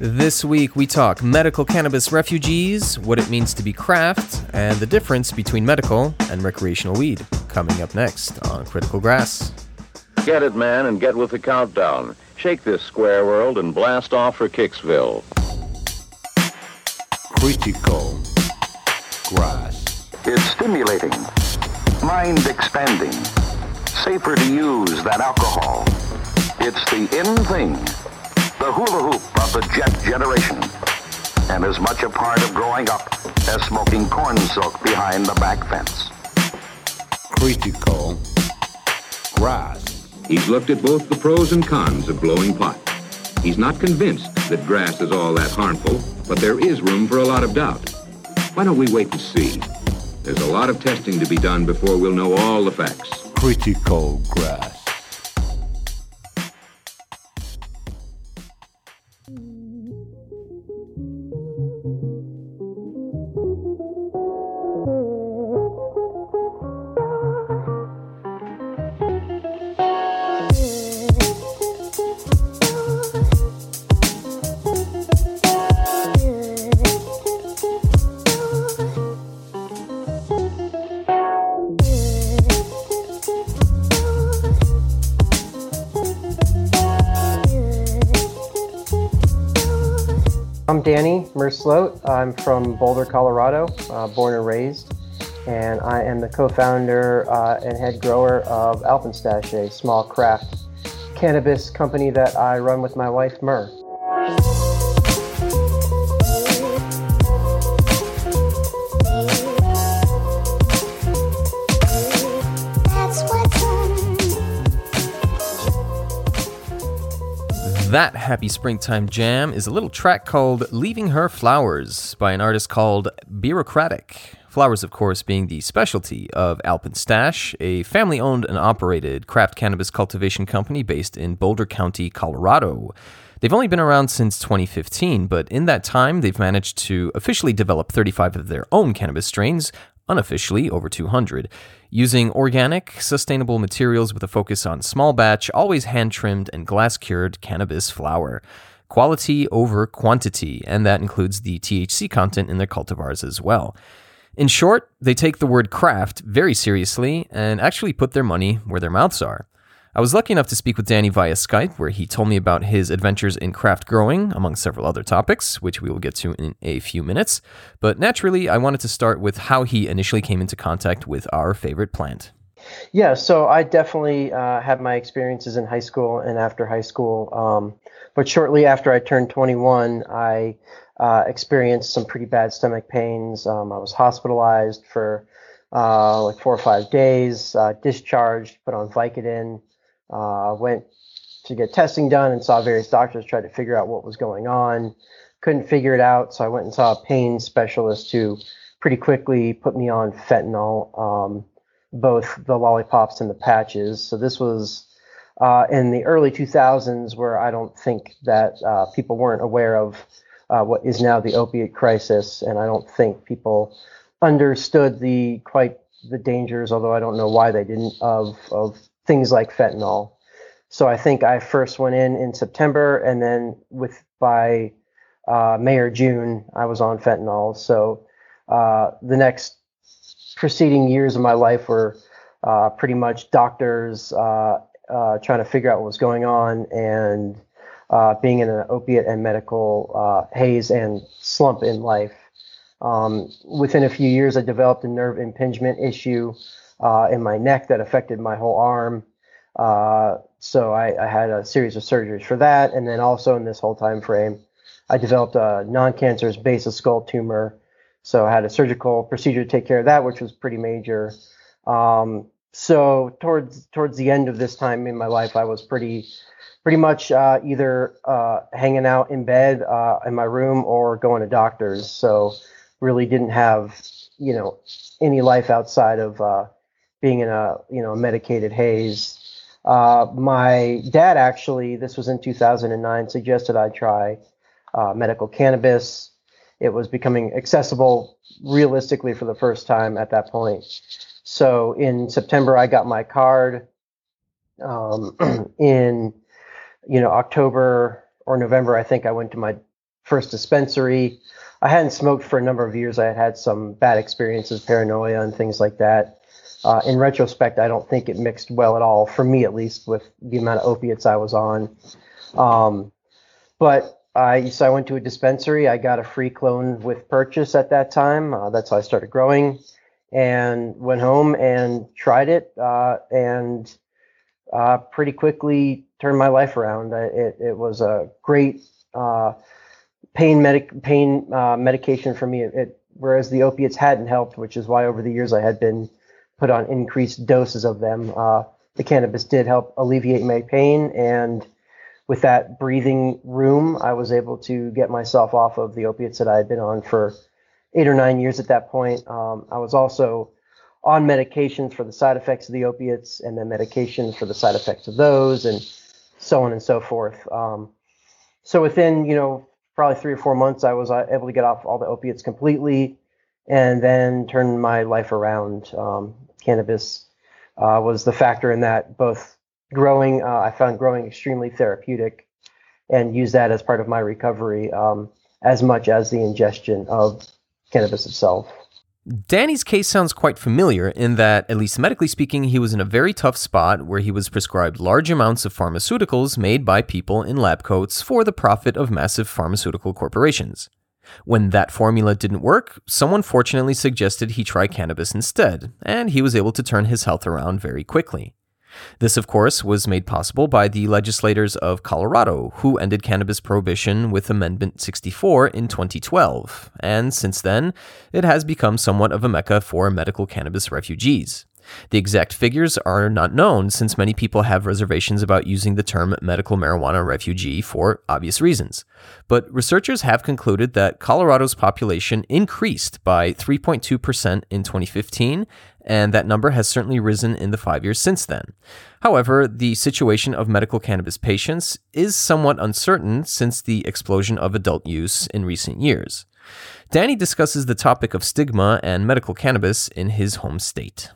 This week we talk medical cannabis refugees, what it means to be craft, and the difference between medical and recreational weed. Coming up next on Critical Grass. Get it, man, and get with the countdown. Shake this square world and blast off for Kicksville. Critical Grass. It's stimulating, mind expanding, safer to use than alcohol. It's the in thing, the hula hoop of the jet generation, and as much a part of growing up as smoking corn silk behind the back fence. Critical Grass. He's looked at both the pros and cons of blowing pot. He's not convinced that grass is all that harmful, but there is room for a lot of doubt. Why don't we wait and see? There's a lot of testing to be done before we'll know all the facts. Critical Grass. Danny Mersloat. I'm from Boulder, Colorado, uh, born and raised, and I am the co-founder uh, and head grower of Alpenstash, a small craft cannabis company that I run with my wife Mer. That happy springtime jam is a little track called Leaving Her Flowers by an artist called Bureaucratic. Flowers, of course, being the specialty of Alpenstash, a family owned and operated craft cannabis cultivation company based in Boulder County, Colorado. They've only been around since 2015, but in that time, they've managed to officially develop 35 of their own cannabis strains, unofficially over 200, using organic, sustainable materials with a focus on small batch, always hand trimmed and glass cured cannabis flower. Quality over quantity, and that includes the THC content in their cultivars as well. In short, they take the word craft very seriously and actually put their money where their mouths are. I was lucky enough to speak with Danny via Skype, where he told me about his adventures in craft growing, among several other topics, which we will get to in a few minutes. But naturally, I wanted to start with how he initially came into contact with our favorite plant. Yeah, so I definitely uh, had my experiences in high school and after high school. Um, but shortly after I turned 21, I uh, experienced some pretty bad stomach pains. Um, I was hospitalized for uh, like four or five days, uh, discharged, put on Vicodin, uh, went to get testing done and saw various doctors, tried to figure out what was going on. Couldn't figure it out, so I went and saw a pain specialist who pretty quickly put me on fentanyl. Um, both the lollipops and the patches. So this was uh, in the early 2000s, where I don't think that uh, people weren't aware of uh, what is now the opiate crisis, and I don't think people understood the quite the dangers, although I don't know why they didn't, of of things like fentanyl. So I think I first went in in September, and then with by uh, May or June, I was on fentanyl. So uh, the next preceding years of my life were uh, pretty much doctors uh, uh, trying to figure out what was going on and uh, being in an opiate and medical haze and slump in life. Um, within a few years, I developed a nerve impingement issue uh, in my neck that affected my whole arm. Uh, so I, I had a series of surgeries for that, and then also in this whole time frame, I developed a non-cancerous base of skull tumor so I had a surgical procedure to take care of that, which was pretty major. Um, so towards towards the end of this time in my life, I was pretty pretty much uh, either uh, hanging out in bed uh, in my room or going to doctors. So really didn't have you know any life outside of uh, being in a you know medicated haze. Uh, my dad actually, this was in 2009, suggested I try uh, medical cannabis it was becoming accessible realistically for the first time at that point. So in September, I got my card. Um, in you know October or November, I think I went to my first dispensary. I hadn't smoked for a number of years. I had had some bad experiences, paranoia, and things like that. Uh, in retrospect, I don't think it mixed well at all, for me at least, with the amount of opiates I was on. Um, but I so I went to a dispensary. I got a free clone with purchase at that time. Uh, that's how I started growing, and went home and tried it, uh, and uh, pretty quickly turned my life around. I- It it was a great uh, pain medic pain uh, medication for me. It, it whereas the opiates hadn't helped, which is why over the years I had been put on increased doses of them. Uh, the cannabis did help alleviate my pain and with that breathing room, I was able to get myself off of the opiates that I had been on for eight or nine years at that point. Um, I was also on medications for the side effects of the opiates and then medications for the side effects of those and so on and so forth. Um, so within, you know, probably three or four months, I was uh, able to get off all the opiates completely and then turn my life around. Um, cannabis uh, was the factor in that both growing uh, i found growing extremely therapeutic and use that as part of my recovery um, as much as the ingestion of cannabis itself Danny's case sounds quite familiar in that, at least medically speaking, he was in a very tough spot where he was prescribed large amounts of pharmaceuticals made by people in lab coats for the profit of massive pharmaceutical corporations. When that formula didn't work, someone fortunately suggested he try cannabis instead, and he was able to turn his health around very quickly. This, of course, was made possible by the legislators of Colorado, who ended cannabis prohibition with Amendment 64 in 2012, and since then, it has become somewhat of a mecca for medical cannabis refugees. The exact figures are not known since many people have reservations about using the term medical marijuana refugee for obvious reasons. But researchers have concluded that Colorado's population increased by 3.2% in 2015, and that number has certainly risen in the five years since then. However, the situation of medical cannabis patients is somewhat uncertain since the explosion of adult use in recent years. Danny discusses the topic of stigma and medical cannabis in his home state.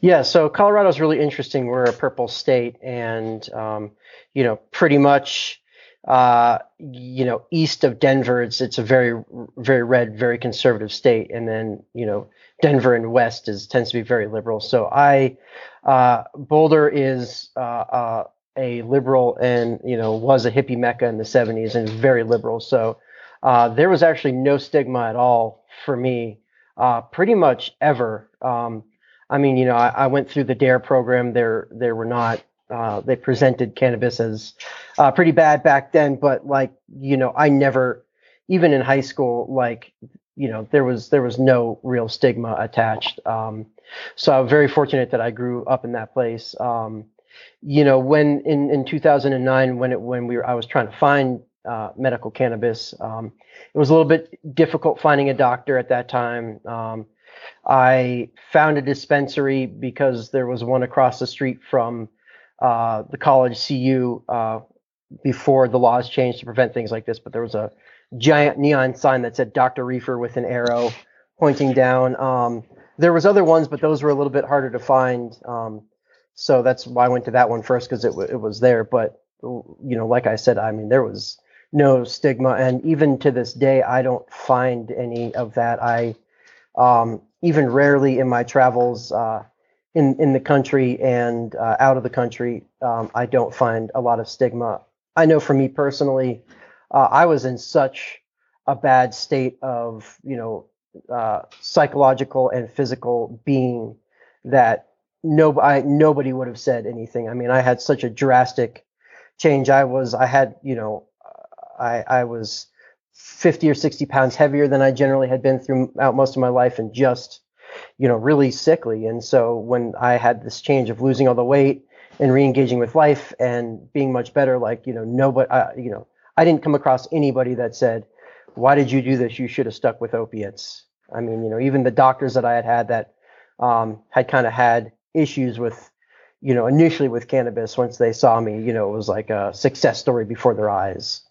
Yeah, so Colorado is really interesting. We're a purple state, and um, you know, pretty much, uh, you know, east of Denver, it's it's a very very red, very conservative state, and then you know, Denver and west is tends to be very liberal. So I, uh, Boulder is uh, uh, a liberal, and you know, was a hippie mecca in the '70s, and very liberal. So uh, there was actually no stigma at all for me, uh, pretty much ever. Um, I mean, you know, I, I went through the DARE program. There, there were not. Uh, they presented cannabis as uh, pretty bad back then, but like, you know, I never, even in high school, like, you know, there was there was no real stigma attached. Um, so I'm very fortunate that I grew up in that place. Um, you know, when in in 2009, when it when we were, I was trying to find uh, medical cannabis, um, it was a little bit difficult finding a doctor at that time. Um, I found a dispensary because there was one across the street from uh, the college CU uh, before the laws changed to prevent things like this. But there was a giant neon sign that said Dr. Reefer with an arrow pointing down. Um, there was other ones, but those were a little bit harder to find. Um, so that's why I went to that one first because it, w- it was there. But you know, like I said, I mean, there was no stigma, and even to this day, I don't find any of that. I um, even rarely in my travels uh, in in the country and uh, out of the country, um, I don't find a lot of stigma. I know for me personally, uh, I was in such a bad state of you know uh, psychological and physical being that no I, nobody would have said anything. I mean, I had such a drastic change. I was I had you know I I was 50 or 60 pounds heavier than I generally had been throughout most of my life and just, you know, really sickly. And so when I had this change of losing all the weight and re-engaging with life and being much better, like, you know, nobody, uh, you know, I didn't come across anybody that said, why did you do this? You should have stuck with opiates. I mean, you know, even the doctors that I had had that um, had kind of had issues with, you know, initially with cannabis, once they saw me, you know, it was like a success story before their eyes.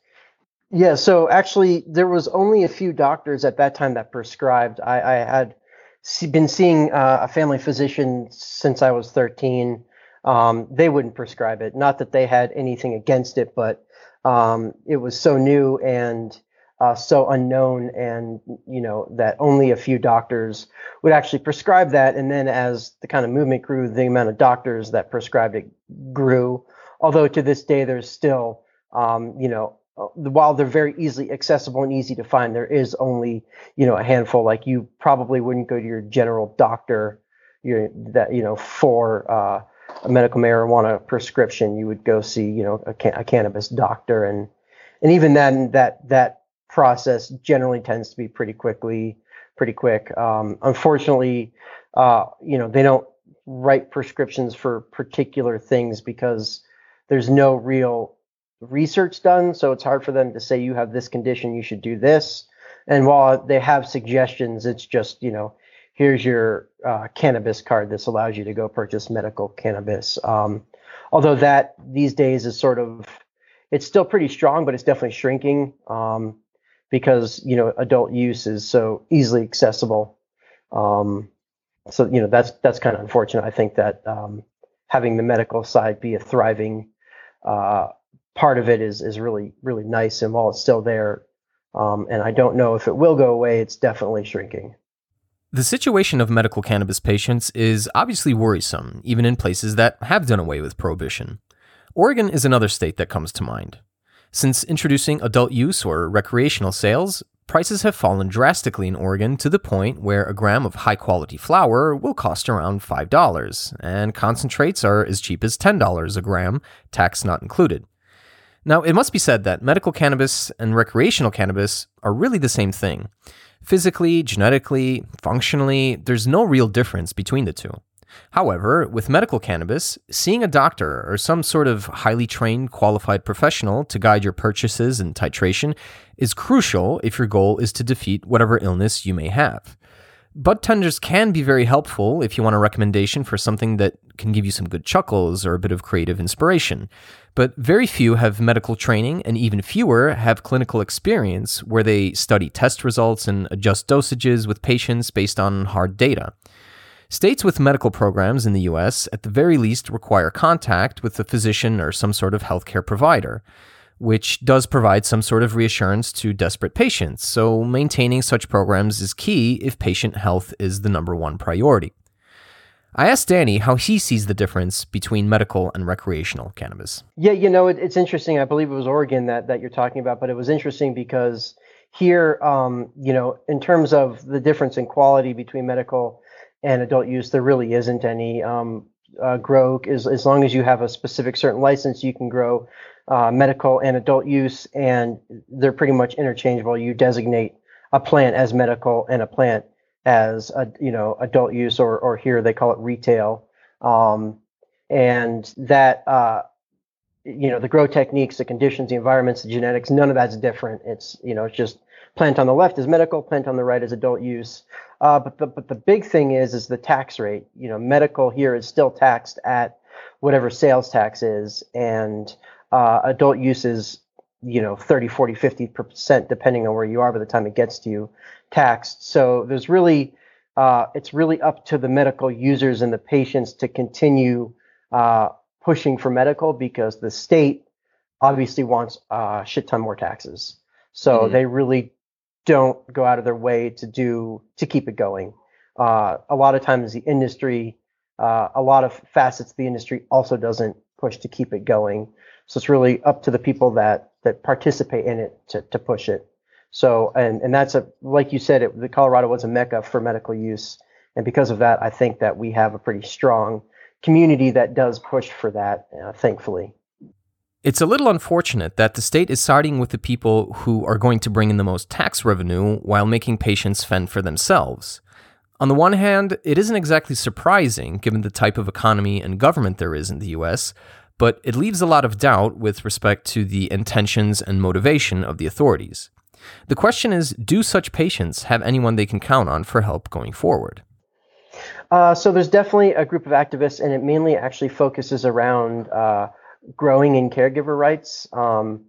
Yeah, so actually, there was only a few doctors at that time that prescribed. I, I had been seeing uh, a family physician since I was 13. Um, they wouldn't prescribe it. Not that they had anything against it, but um, it was so new and uh, so unknown, and you know that only a few doctors would actually prescribe that. And then as the kind of movement grew, the amount of doctors that prescribed it grew. Although to this day, there's still, um, you know, while they're very easily accessible and easy to find, there is only, you know, a handful. Like you probably wouldn't go to your general doctor, your that you know for uh, a medical marijuana prescription. You would go see, you know, a, a cannabis doctor, and and even then, that that process generally tends to be pretty quickly, pretty quick. Um, unfortunately, uh, you know, they don't write prescriptions for particular things because there's no real research done. So it's hard for them to say you have this condition, you should do this. And while they have suggestions, it's just, you know, here's your uh, cannabis card. This allows you to go purchase medical cannabis. Um, although that these days is sort of, it's still pretty strong, but it's definitely shrinking. Um, because you know adult use is so easily accessible. Um, so you know that's that's kind of unfortunate. I think that um, having the medical side be a thriving uh, part of it is is really really nice. And while it's still there, um, and I don't know if it will go away, it's definitely shrinking. The situation of medical cannabis patients is obviously worrisome, even in places that have done away with prohibition. Oregon is another state that comes to mind. Since introducing adult use or recreational sales, prices have fallen drastically in Oregon to the point where a gram of high quality flower will cost around $5, and concentrates are as cheap as $10 a gram, tax not included. Now, it must be said that medical cannabis and recreational cannabis are really the same thing. Physically, genetically, functionally, there's no real difference between the two. However, with medical cannabis, seeing a doctor or some sort of highly trained, qualified professional to guide your purchases and titration is crucial if your goal is to defeat whatever illness you may have. Bud tenders can be very helpful if you want a recommendation for something that can give you some good chuckles or a bit of creative inspiration. But very few have medical training, and even fewer have clinical experience where they study test results and adjust dosages with patients based on hard data. States with medical programs in the US, at the very least, require contact with a physician or some sort of healthcare provider, which does provide some sort of reassurance to desperate patients. So, maintaining such programs is key if patient health is the number one priority. I asked Danny how he sees the difference between medical and recreational cannabis. Yeah, you know, it, it's interesting. I believe it was Oregon that, that you're talking about, but it was interesting because here, um, you know, in terms of the difference in quality between medical and adult use, there really isn't any. Um, uh, grow as as long as you have a specific certain license, you can grow uh, medical and adult use, and they're pretty much interchangeable. You designate a plant as medical and a plant as a you know adult use, or or here they call it retail, um, and that uh, you know the grow techniques, the conditions, the environments, the genetics, none of that's different. It's you know it's just plant on the left is medical, plant on the right is adult use. Uh, but the but the big thing is is the tax rate. You know, medical here is still taxed at whatever sales tax is, and uh, adult use is you know 30 40 50 percent depending on where you are by the time it gets to you taxed so there's really uh, it's really up to the medical users and the patients to continue uh, pushing for medical because the state obviously wants a shit ton more taxes so Mhm. they really don't go out of their way to do to keep it going. Uh, a lot of times, the industry, uh, a lot of facets of the industry also doesn't push to keep it going. So it's really up to the people that that participate in it to to push it. So and and that's a like you said, it, the Colorado was a mecca for medical use, and because of that, I think that we have a pretty strong community that does push for that. Uh, thankfully. It's a little unfortunate that the state is siding with the people who are going to bring in the most tax revenue while making patients fend for themselves. On the one hand, it isn't exactly surprising given the type of economy and government there is in the US, but it leaves a lot of doubt with respect to the intentions and motivation of the authorities. The question is do such patients have anyone they can count on for help going forward? Uh, so there's definitely a group of activists, and it mainly actually focuses around uh, growing and caregiver rights. Um,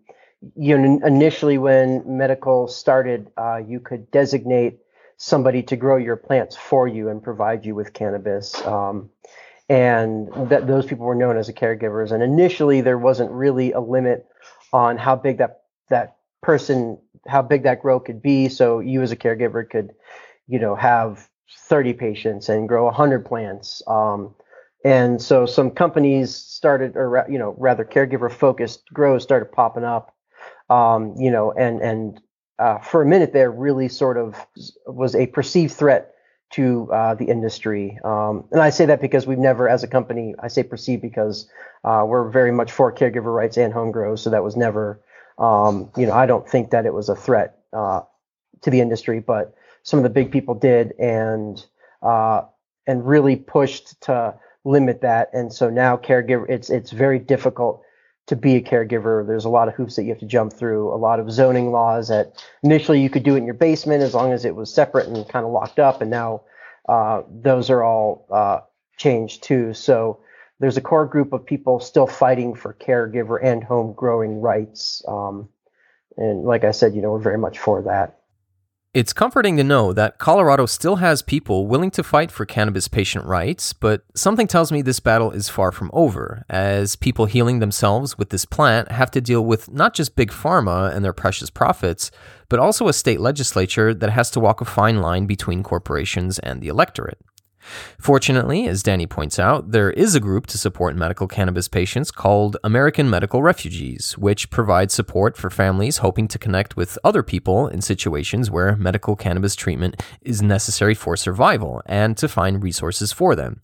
you know, initially when medical started, uh, you could designate somebody to grow your plants for you and provide you with cannabis. Um, and that those people were known as the caregivers. And initially, there wasn't really a limit on how big that that person, how big that grow could be. So you as a caregiver could, you know, have 30 patients and grow 100 plants. Um, and so some companies started, or you know, rather caregiver focused grows started popping up. Um, you know, and and uh, for a minute there, really sort of was a perceived threat to uh, the industry. Um, and I say that because we've never, as a company, I say perceived because uh, we're very much for caregiver rights and home grows. So that was never, um, you know, I don't think that it was a threat uh, to the industry, but some of the big people did and uh, and really pushed to limit that. And so now caregiver, it's it's very difficult to be a caregiver. There's a lot of hoops that you have to jump through, a lot of zoning laws that initially you could do it in your basement as long as it was separate and kind of locked up. And now uh, those are all uh, changed too. So there's a core group of people still fighting for caregiver and home growing rights. Um, and like I said, you know, we're very much for that. It's comforting to know that Colorado still has people willing to fight for cannabis patient rights, but something tells me this battle is far from over, as people healing themselves with this plant have to deal with not just big pharma and their precious profits, but also a state legislature that has to walk a fine line between corporations and the electorate. Fortunately, as Danny points out, there is a group to support medical cannabis patients called American Medical Refugees, which provides support for families hoping to connect with other people in situations where medical cannabis treatment is necessary for survival and to find resources for them.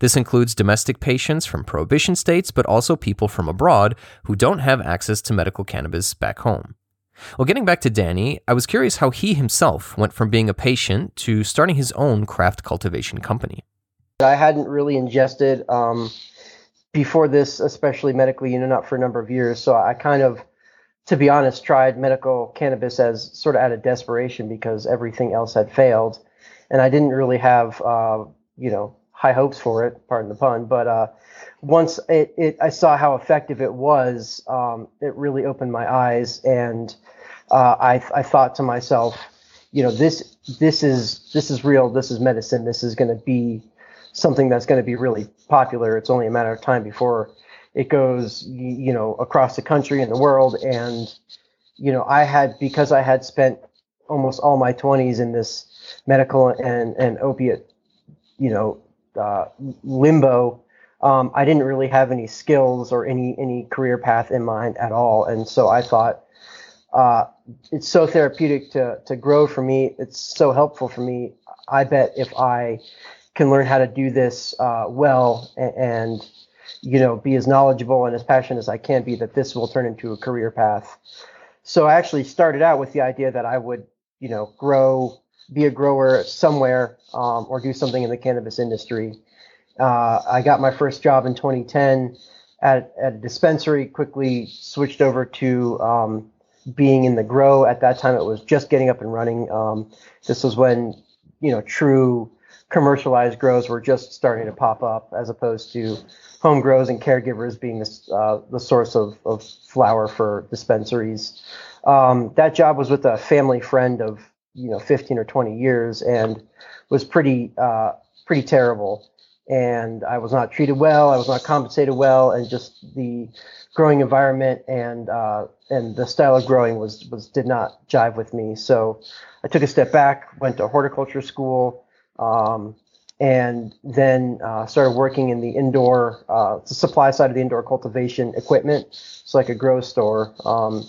This includes domestic patients from prohibition states, but also people from abroad who don't have access to medical cannabis back home. Well, getting back to Danny, I was curious how he himself went from being a patient to starting his own craft cultivation company. I hadn't really ingested um, before this, especially medically, you know, not for a number of years. So I kind of, to be honest, tried medical cannabis as sort of out of desperation because everything else had failed, and I didn't really have, uh, you know, high hopes for it. Pardon the pun, but uh, once it, it, I saw how effective it was, um, it really opened my eyes, and uh, I, I thought to myself, you know, this this is this is real. This is medicine. This is going to be something that's going to be really popular. It's only a matter of time before it goes, you know, across the country and the world. And you know, I had because I had spent almost all my 20s in this medical and and opiate, you know, uh, limbo um, I didn't really have any skills or any any career path in mind at all, and so I thought uh, it's so therapeutic to to grow for me. It's so helpful for me. I bet if I can learn how to do this uh, well and, and you know be as knowledgeable and as passionate as I can be, that this will turn into a career path. So I actually started out with the idea that I would you know grow, be a grower somewhere, um, or do something in the cannabis industry. Uh, I got my first job in 2010 at, at a dispensary, quickly switched over to um, being in the grow. At that time, it was just getting up and running. Um, this was when, you know, true commercialized grows were just starting to pop up as opposed to home grows and caregivers being this, uh, the source of, of flower for dispensaries. Um, that job was with a family friend of, you know, 15 or 20 years and was pretty, uh, pretty terrible and I was not treated well. I was not compensated well, and just the growing environment and uh, and the style of growing was was did not jive with me. So I took a step back, went to horticulture school, um, and then uh, started working in the indoor uh, the supply side of the indoor cultivation equipment. It's like a grow store. Um,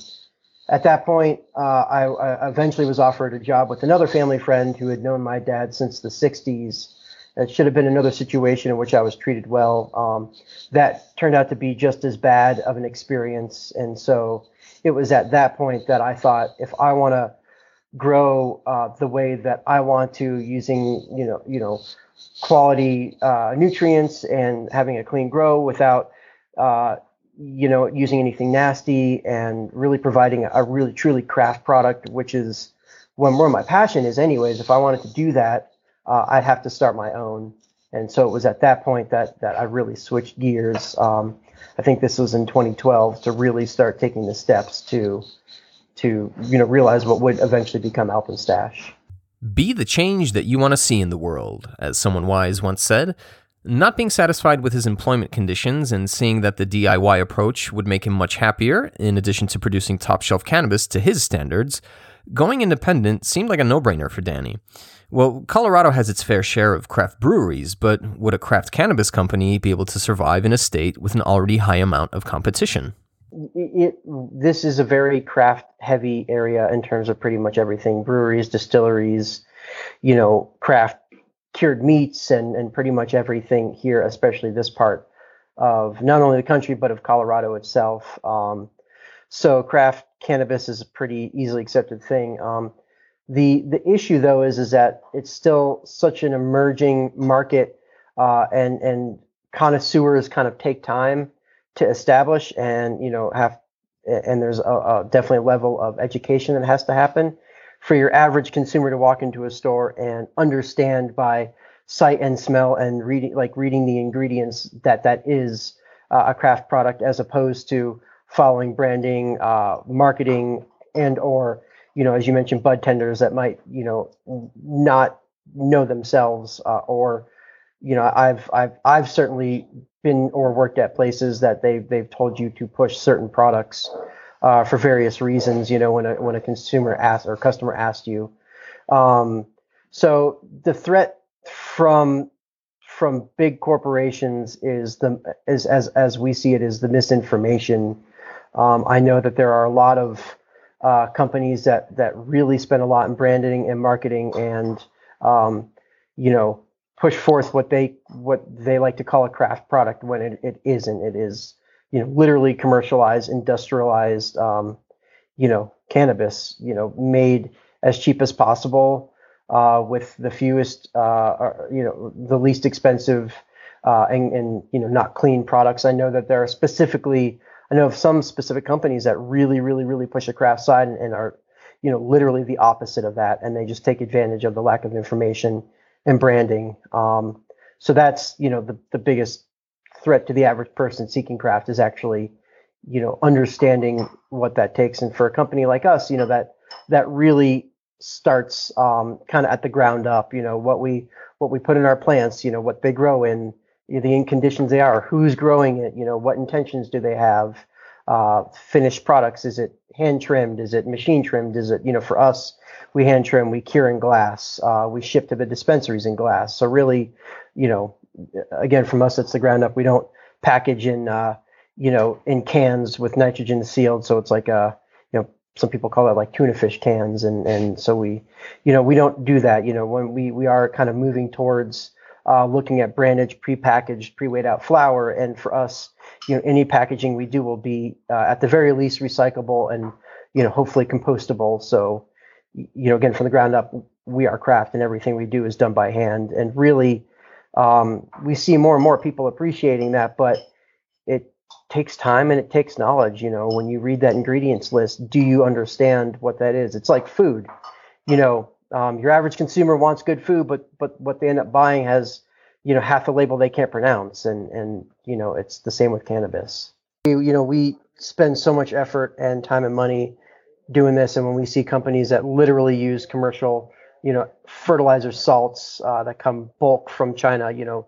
at that point, uh, I, I eventually was offered a job with another family friend who had known my dad since the 60s it should have been another situation in which I was treated well. Um, that turned out to be just as bad of an experience. And so it was at that point that I thought, if I want to grow uh, the way that I want to, using you know you know quality uh, nutrients and having a clean grow without uh, you know using anything nasty and really providing a really truly craft product, which is when where my passion is, anyways. If I wanted to do that uh, I'd have to start my own. And so it was at that point that that I really switched gears. Um, I think this was in 2012 to really start taking the steps to to you know realize what would eventually become Alpenstash. Be the change that you want to see in the world, as someone wise once said. Not being satisfied with his employment conditions and seeing that the DIY approach would make him much happier, in addition to producing top shelf cannabis to his standards, going independent seemed like a no brainer for Danny. Well, Colorado has its fair share of craft breweries, but would a craft cannabis company be able to survive in a state with an already high amount of competition? it, this is a very craft heavy area in terms of pretty much everything. Breweries distilleries you know craft cured meats and and pretty much everything here especially this part of not only the country but of colorado itself. Um, so craft cannabis is a pretty easily accepted thing. Um, the the issue though is is that it's still such an emerging market uh, and and connoisseurs kind of take time to establish and you know have and there's a, a definitely a level of education that has to happen for your average consumer to walk into a store and understand by sight and smell and reading like reading the ingredients that that is uh, a craft product as opposed to following branding uh, marketing and or you know as you mentioned bud tenders that might you know not know themselves uh, or you know i've i've i've certainly been or worked at places that they've they've told you to push certain products uh, for various reasons. You know, when a when a consumer asks or customer asks you. Um, so the threat from from big corporations is the is as as we see it is the misinformation. Um, I know that there are a lot of uh, companies that that really spend a lot in branding and marketing and um, you know push forth what they what they like to call a craft product when it, it isn't. It is you know literally commercialized, industrialized, um, you know, cannabis. You know, made as cheap as possible uh, with the fewest, uh, or, you know, the least expensive. Uh, and, and you know not clean products. I know that there are specifically I know of some specific companies that really really really push the craft side and, and are you know literally the opposite of that, and they just take advantage of the lack of information and branding. Um, so that's you know the the biggest threat to the average person seeking craft is actually you know understanding what that takes. And for a company like us, you know that that really starts um, kind of at the ground up. You know what we what we put in our plants. You know what they grow in. The in conditions they are. Who's growing it? You know what intentions do they have? Uh, finished products. Is it hand trimmed? Is it machine trimmed? Is it you know for us? we hand trim, we cure in glass, uh, we ship to the dispensaries in glass. So really, you know, again from us it's the ground up. We don't package in, uh, you know, in cans with nitrogen sealed. So it's like a, you know, some people call it like tuna fish cans, and and so we, you know, we don't do that. You know, when we we are kind of moving towards uh, looking at brandage, prepackaged, pre-weighed out flower, and for us, you know, any packaging we do will be uh, at the very least recyclable and you know hopefully compostable. So you know, again, from the ground up, we are craft and everything we do is done by hand. And really, um, we see more and more people appreciating that, but it takes time and it takes knowledge. You know, when you read that ingredients list, do you understand what that is? It's like food. You know, um, your average consumer wants good food, but but what they end up buying has, you know, half the label they can't pronounce, and and you know, it's the same with cannabis. You, you know, we spend so much effort and time and money doing this, and when we see companies that literally use commercial, you know, fertilizer salts uh, that come bulk from China, you know,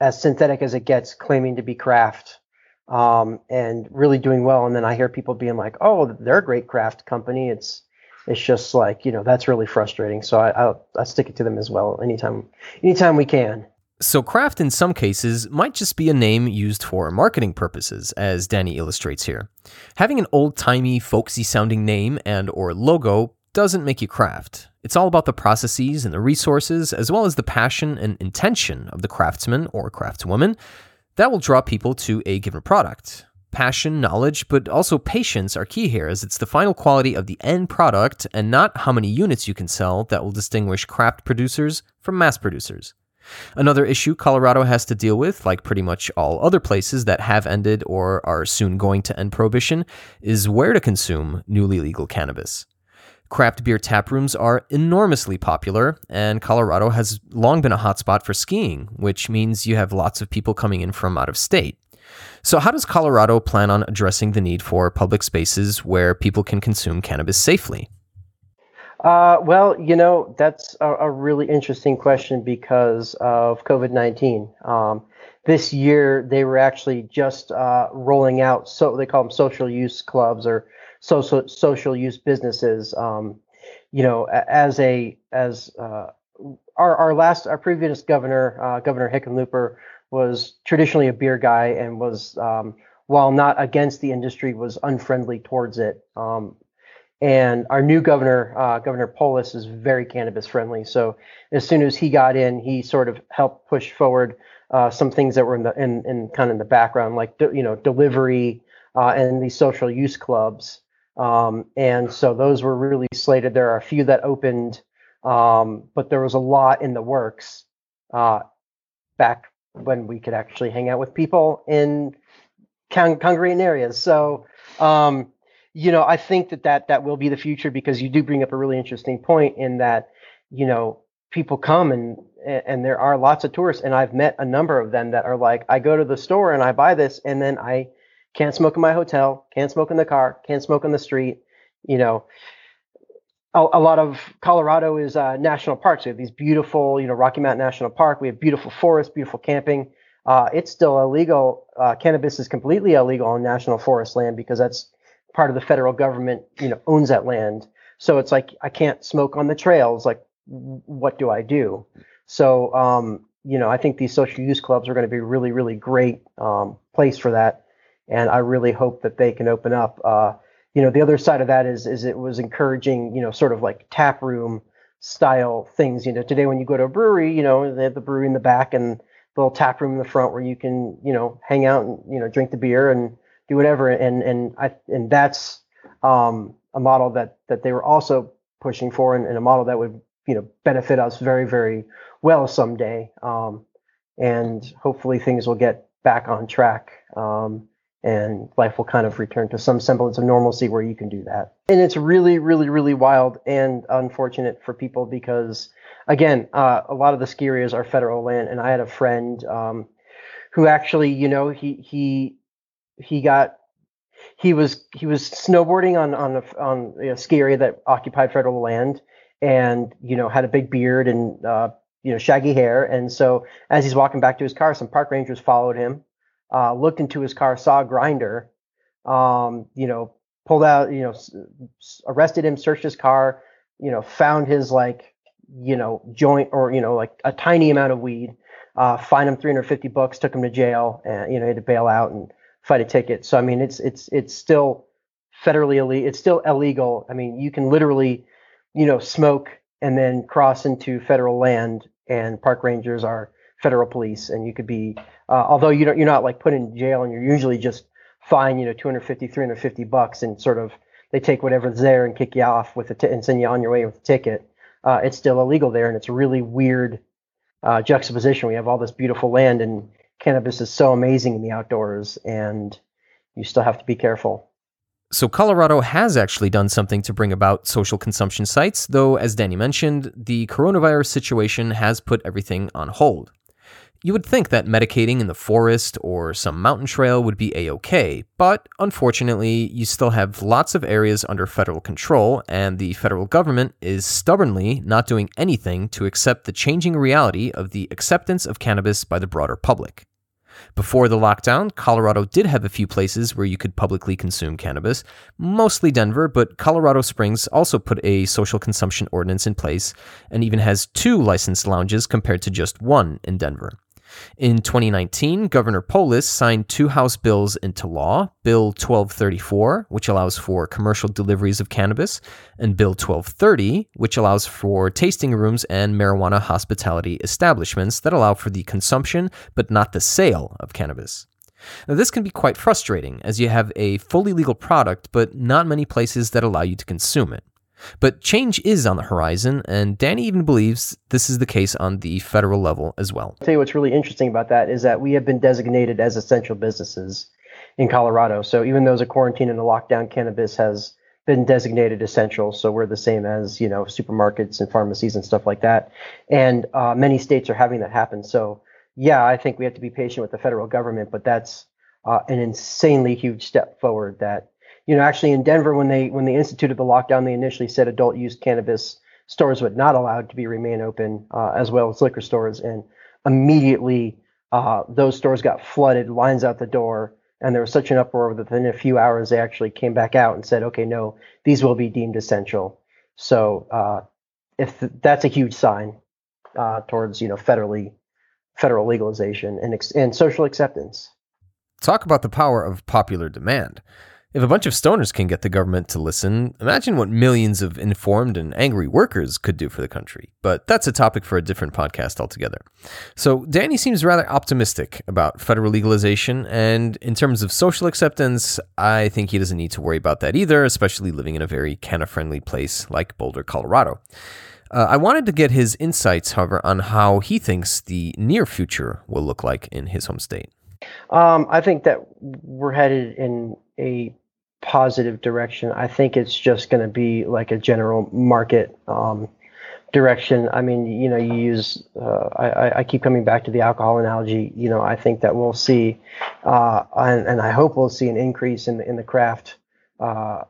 as synthetic as it gets, claiming to be craft, um, and really doing well, and then I hear people being like, "Oh, they're a great craft company." It's it's just like you know that's really frustrating. So I I, I stick it to them as well anytime anytime we can. So, craft in some cases might just be a name used for marketing purposes, as Danny illustrates here. Having an old-timey, folksy sounding name and or logo doesn't make you craft. It's all about the processes and the resources, as well as the passion and intention of the craftsman or craftswoman that will draw people to a given product. Passion, knowledge, but also patience are key here, as it's the final quality of the end product and not how many units you can sell that will distinguish craft producers from mass producers. Another issue Colorado has to deal with, like pretty much all other places that have ended or are soon going to end prohibition, is where to consume newly legal cannabis. Craft beer tap rooms are enormously popular, and Colorado has long been a hotspot for skiing, which means you have lots of people coming in from out of state. So, how does Colorado plan on addressing the need for public spaces where people can consume cannabis safely? Uh, well, you know, that's a, a really interesting question because of COVID 19. Um, this year, they were actually just uh, rolling out, so they call them social use clubs or social social use businesses. Um, you know, as a as uh, our our last our previous governor, uh, Governor Hickenlooper, was traditionally a beer guy and was um, while not against the industry, was unfriendly towards it. Um, and our new governor, uh, Governor Polis, is very cannabis friendly. So as soon as he got in, he sort of helped push forward uh, some things that were in the in, in kind of in the background, like de- you know delivery uh, and these social use clubs. Um, and so those were really slated. There are a few that opened, um, but there was a lot in the works uh, back when we could actually hang out with people in con- areas. So, um, you know, I think that, that that will be the future because you do bring up a really interesting point in that, you know, people come and and there are lots of tourists and I've met a number of them that are like, I go to the store and I buy this and then I can't smoke in my hotel, can't smoke in the car, can't smoke on the street, you know. A, a lot of Colorado is uh, national parks. We have these beautiful, you know, Rocky Mountain National Park. We have beautiful forests, beautiful camping. Uh, it's still illegal. Uh, cannabis is completely illegal on national forest land because that's part of the federal government, you know, owns that land. So it's like I can't smoke on the trails. Like, what do I do? So, um, you know, I think these social use clubs are going to be really, really great um, place for that, and I really hope that they can open up. Uh, you know, the other side of that is is it was encouraging, you know, sort of like tap room style things. You know, today when you go to a brewery, you know, they have the brewery in the back and the little tap room in the front where you can, you know, hang out and you know drink the beer and do whatever. And and I and that's um, a model that that they were also pushing for, and, and a model that would you know benefit us very very well someday. Um, and hopefully things will get back on track. Um, and life will kind of return to some semblance of normalcy where you can do that. And it's really, really, really wild and unfortunate for people because, again, uh, a lot of the ski areas are federal land. And I had a friend um, who actually, you know, he he he got he was he was snowboarding on on a, on a ski area that occupied federal land, and you know had a big beard and uh, you know shaggy hair. And so as he's walking back to his car, some park rangers followed him uh, looked into his car, saw a grinder, um, you know, pulled out, you know, s- arrested him, searched his car, you know, found his like, you know, joint or you know, like a tiny amount of weed, uh, fined him 350 bucks, took him to jail, and you know, he had to bail out and fight a ticket. So I mean, it's it's it's still federally illegal. It's still illegal. I mean, you can literally, you know, smoke and then cross into federal land, and park rangers are federal police, and you could be, uh, although you don't, you're not like put in jail, and you're usually just fined, you know, 250, 350 bucks, and sort of they take whatever's there and kick you off with a t- and send you on your way with a ticket. Uh, it's still illegal there, and it's a really weird uh, juxtaposition. We have all this beautiful land, and cannabis is so amazing in the outdoors, and you still have to be careful. So, Colorado has actually done something to bring about social consumption sites, though, as Danny mentioned, the coronavirus situation has put everything on hold. You would think that medicating in the forest or some mountain trail would be a okay, but unfortunately, you still have lots of areas under federal control, and the federal government is stubbornly not doing anything to accept the changing reality of the acceptance of cannabis by the broader public. Before the lockdown, Colorado did have a few places where you could publicly consume cannabis, mostly Denver, but Colorado Springs also put a social consumption ordinance in place and even has two licensed lounges compared to just one in Denver. In 2019, Governor Polis signed two House bills into law Bill 1234, which allows for commercial deliveries of cannabis, and Bill 1230, which allows for tasting rooms and marijuana hospitality establishments that allow for the consumption but not the sale of cannabis. Now, this can be quite frustrating as you have a fully legal product, but not many places that allow you to consume it. But change is on the horizon, and Danny even believes this is the case on the federal level as well. I'll tell you what's really interesting about that is that we have been designated as essential businesses in Colorado. So even though there's a quarantine and a lockdown, cannabis has been designated essential. So we're the same as you know supermarkets and pharmacies and stuff like that. And uh, many states are having that happen. So yeah, I think we have to be patient with the federal government, but that's uh, an insanely huge step forward that you know, actually in Denver, when they when they instituted the lockdown, they initially said adult use cannabis stores would not allowed to be remain open, uh, as well as liquor stores, and immediately uh, those stores got flooded, lines out the door, and there was such an uproar that within a few hours they actually came back out and said, okay, no, these will be deemed essential. So uh, if th- that's a huge sign uh, towards you know federally federal legalization and ex- and social acceptance. Talk about the power of popular demand. If a bunch of stoners can get the government to listen, imagine what millions of informed and angry workers could do for the country. But that's a topic for a different podcast altogether. So, Danny seems rather optimistic about federal legalization, and in terms of social acceptance, I think he doesn't need to worry about that either, especially living in a very canna friendly place like Boulder, Colorado. Uh, I wanted to get his insights, however, on how he thinks the near future will look like in his home state. Um, I think that we're headed in a positive direction. I think it's just going to be like a general market um, direction. I mean, you know, you use. Uh, I, I keep coming back to the alcohol analogy. You know, I think that we'll see, uh, and, and I hope we'll see an increase in in the craft uh,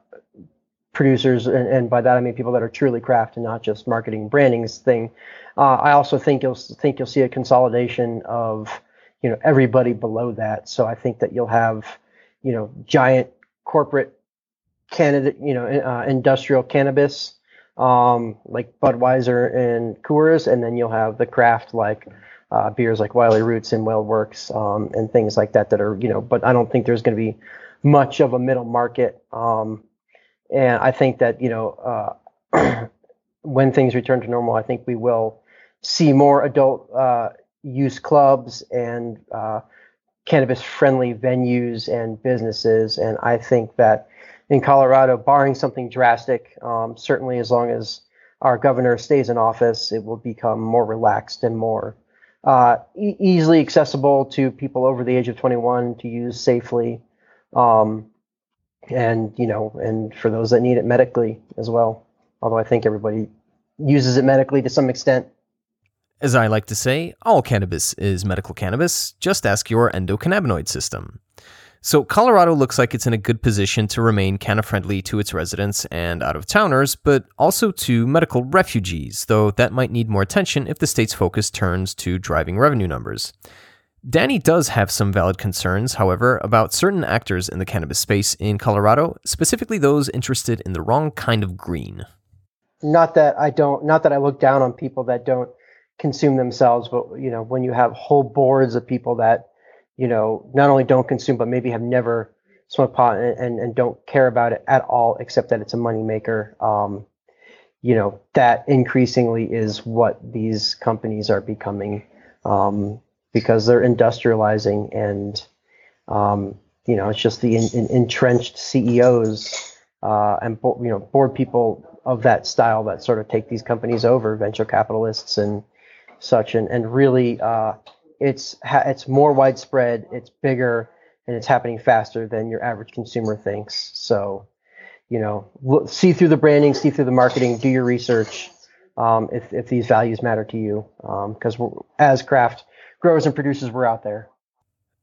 producers, and, and by that I mean people that are truly craft and not just marketing branding's thing. Uh, I also think you'll think you'll see a consolidation of you know everybody below that. So I think that you'll have you know giant corporate candidate you know uh, industrial cannabis um, like Budweiser and Coors, and then you'll have the craft like uh, beers like Wiley Roots and WeldWerks um, and things like that that are you know. But I don't think there's going to be much of a middle market. Um, and I think that you know uh, when things return to normal, I think we will see more adult uh, use clubs and uh, cannabis friendly venues and businesses. And I think that in Colorado, barring something drastic, um, certainly as long as our governor stays in office, it will become more relaxed and more uh, e- easily accessible to people over the age of 21 to use safely. Um, and, you know, and for those that need it medically as well. Although I think everybody uses it medically to some extent. As I like to say, all cannabis is medical cannabis. Just ask your endocannabinoid system. So, Colorado looks like it's in a good position to remain canna friendly to its residents and out of towners, but also to medical refugees, though that might need more attention if the state's focus turns to driving revenue numbers. Danny does have some valid concerns, however, about certain actors in the cannabis space in Colorado, specifically those interested in the wrong kind of green. Not that I don't, not that I look down on people that don't consume themselves, but you know, when you have whole boards of people that you know not only don't consume but maybe have never smoked pot and, and, and don't care about it at all, except that it's a moneymaker. Um, you know, that increasingly is what these companies are becoming um, because they're industrializing and um, you know it's just the in, in, entrenched CEOs uh, and you know board people of that style that sort of take these companies over, venture capitalists and such, and and really uh, it's it's more widespread, it's bigger, and it's happening faster than your average consumer thinks. So, you know, see through the branding, see through the marketing, do your research. Um, if if these values matter to you, because as craft growers and producers, we're out there.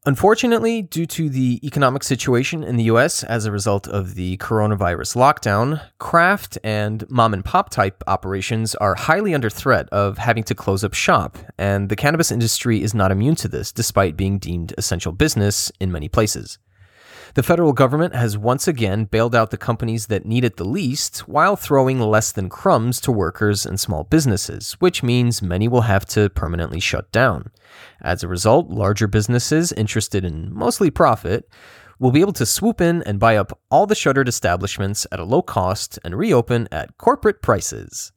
Unfortunately, due to the economic situation in the US as a result of the coronavirus lockdown, craft and mom and pop type operations are highly under threat of having to close up shop, and the cannabis industry is not immune to this despite being deemed essential business in many places. The federal government has once again bailed out the companies that need it the least while throwing less than crumbs to workers and small businesses, which means many will have to permanently shut down. As a result, larger businesses interested in mostly profit will be able to swoop in and buy up all the shuttered establishments at a low cost and reopen at corporate prices.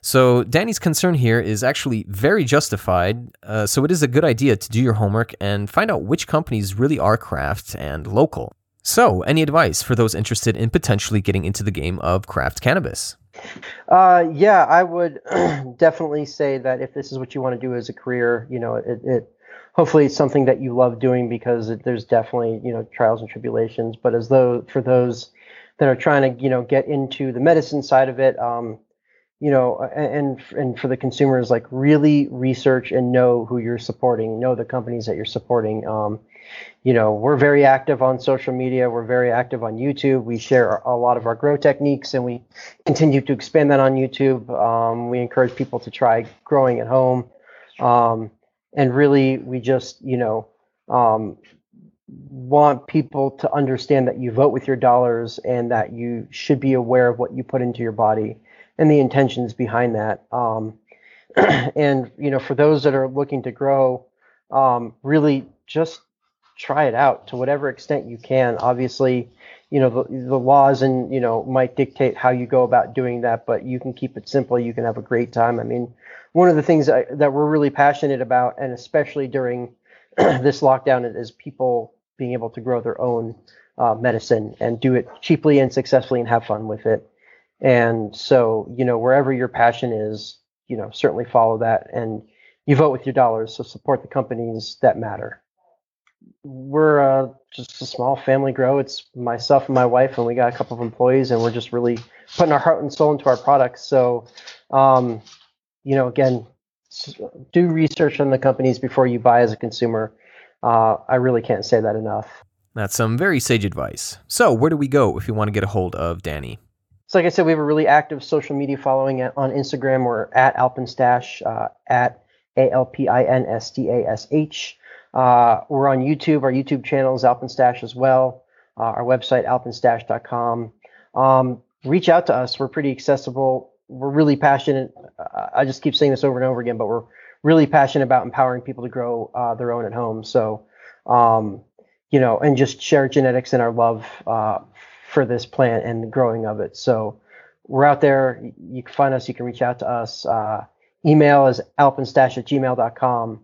So, Danny's concern here is actually very justified. Uh, so, it is a good idea to do your homework and find out which companies really are craft and local. So, any advice for those interested in potentially getting into the game of craft cannabis? Uh, yeah, I would definitely say that if this is what you want to do as a career, you know, it, it hopefully it's something that you love doing because it, there's definitely you know trials and tribulations. But as though for those that are trying to you know get into the medicine side of it, um, you know, and and for the consumers, like really research and know who you're supporting, know the companies that you're supporting. Um, you know, we're very active on social media. We're very active on YouTube. We share a lot of our grow techniques, and we continue to expand that on YouTube. Um, we encourage people to try growing at home, um, and really, we just, you know, um, want people to understand that you vote with your dollars and that you should be aware of what you put into your body and the intentions behind that. Um, and you know, for those that are looking to grow, um, really just try it out to whatever extent you can. Obviously, you know the, the laws and you know might dictate how you go about doing that, but you can keep it simple. You can have a great time. I mean, one of the things that, we're really passionate about, and especially during this lockdown, is people being able to grow their own uh, medicine and do it cheaply and successfully and have fun with it. And so, you know, wherever your passion is, you know, certainly follow that and you vote with your dollars. So support the companies that matter. We're uh, just a small family grow. It's myself and my wife, and we got a couple of employees, and we're just really putting our heart and soul into our products. So, um, you know, again, do research on the companies before you buy as a consumer. Uh, I really can't say that enough. That's some very sage advice. So, where do we go if you want to get a hold of Danny? So, like I said, we have a really active social media following at, on Instagram. We're at Alpinstash, uh, at A L P I N S T A S H. Uh, we're on YouTube. Our YouTube channel is Alpinstash as well. Uh, our website, alpinstash.com. Um, reach out to us. We're pretty accessible. We're really passionate. Uh, I just keep saying this over and over again, but we're really passionate about empowering people to grow uh, their own at home. So, um, you know, and just share genetics and our love uh, for this plant and the growing of it. So we're out there. You can find us. You can reach out to us. Uh, email is alpinstash at gmail.com.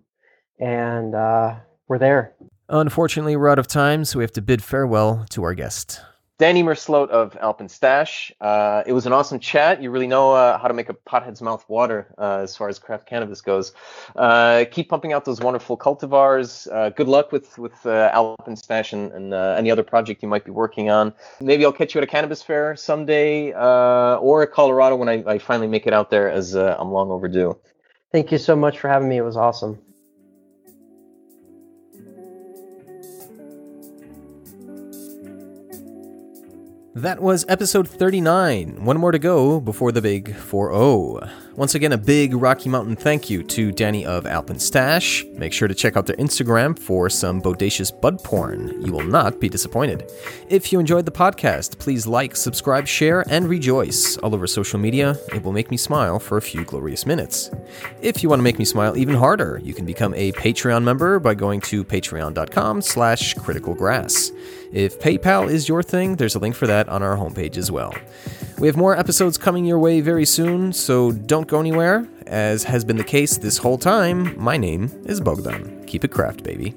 And uh, we're there. Unfortunately, we're out of time, so we have to bid farewell to our guest. Danny Merslote of Alpinstash. Uh, it was an awesome chat. You really know uh, how to make a pothead's mouth water uh, as far as craft cannabis goes. Uh, keep pumping out those wonderful cultivars. Uh, good luck with with uh, Alpinstash and, and uh, any other project you might be working on. Maybe I'll catch you at a cannabis fair someday, uh, or at Colorado when I, I finally make it out there, as uh, I'm long overdue. Thank you so much for having me. It was awesome. That was episode 39. One more to go before the big 4 0. Once again, a big Rocky Mountain thank you to Danny of Alpinstash. Make sure to check out their Instagram for some bodacious bud porn. You will not be disappointed. If you enjoyed the podcast, please like, subscribe, share, and rejoice all over social media. It will make me smile for a few glorious minutes. If you want to make me smile even harder, you can become a Patreon member by going to patreon.com slash criticalgrass. If PayPal is your thing, there's a link for that on our homepage as well. We have more episodes coming your way very soon, so don't go anywhere. As has been the case this whole time, my name is Bogdan. Keep it craft, baby.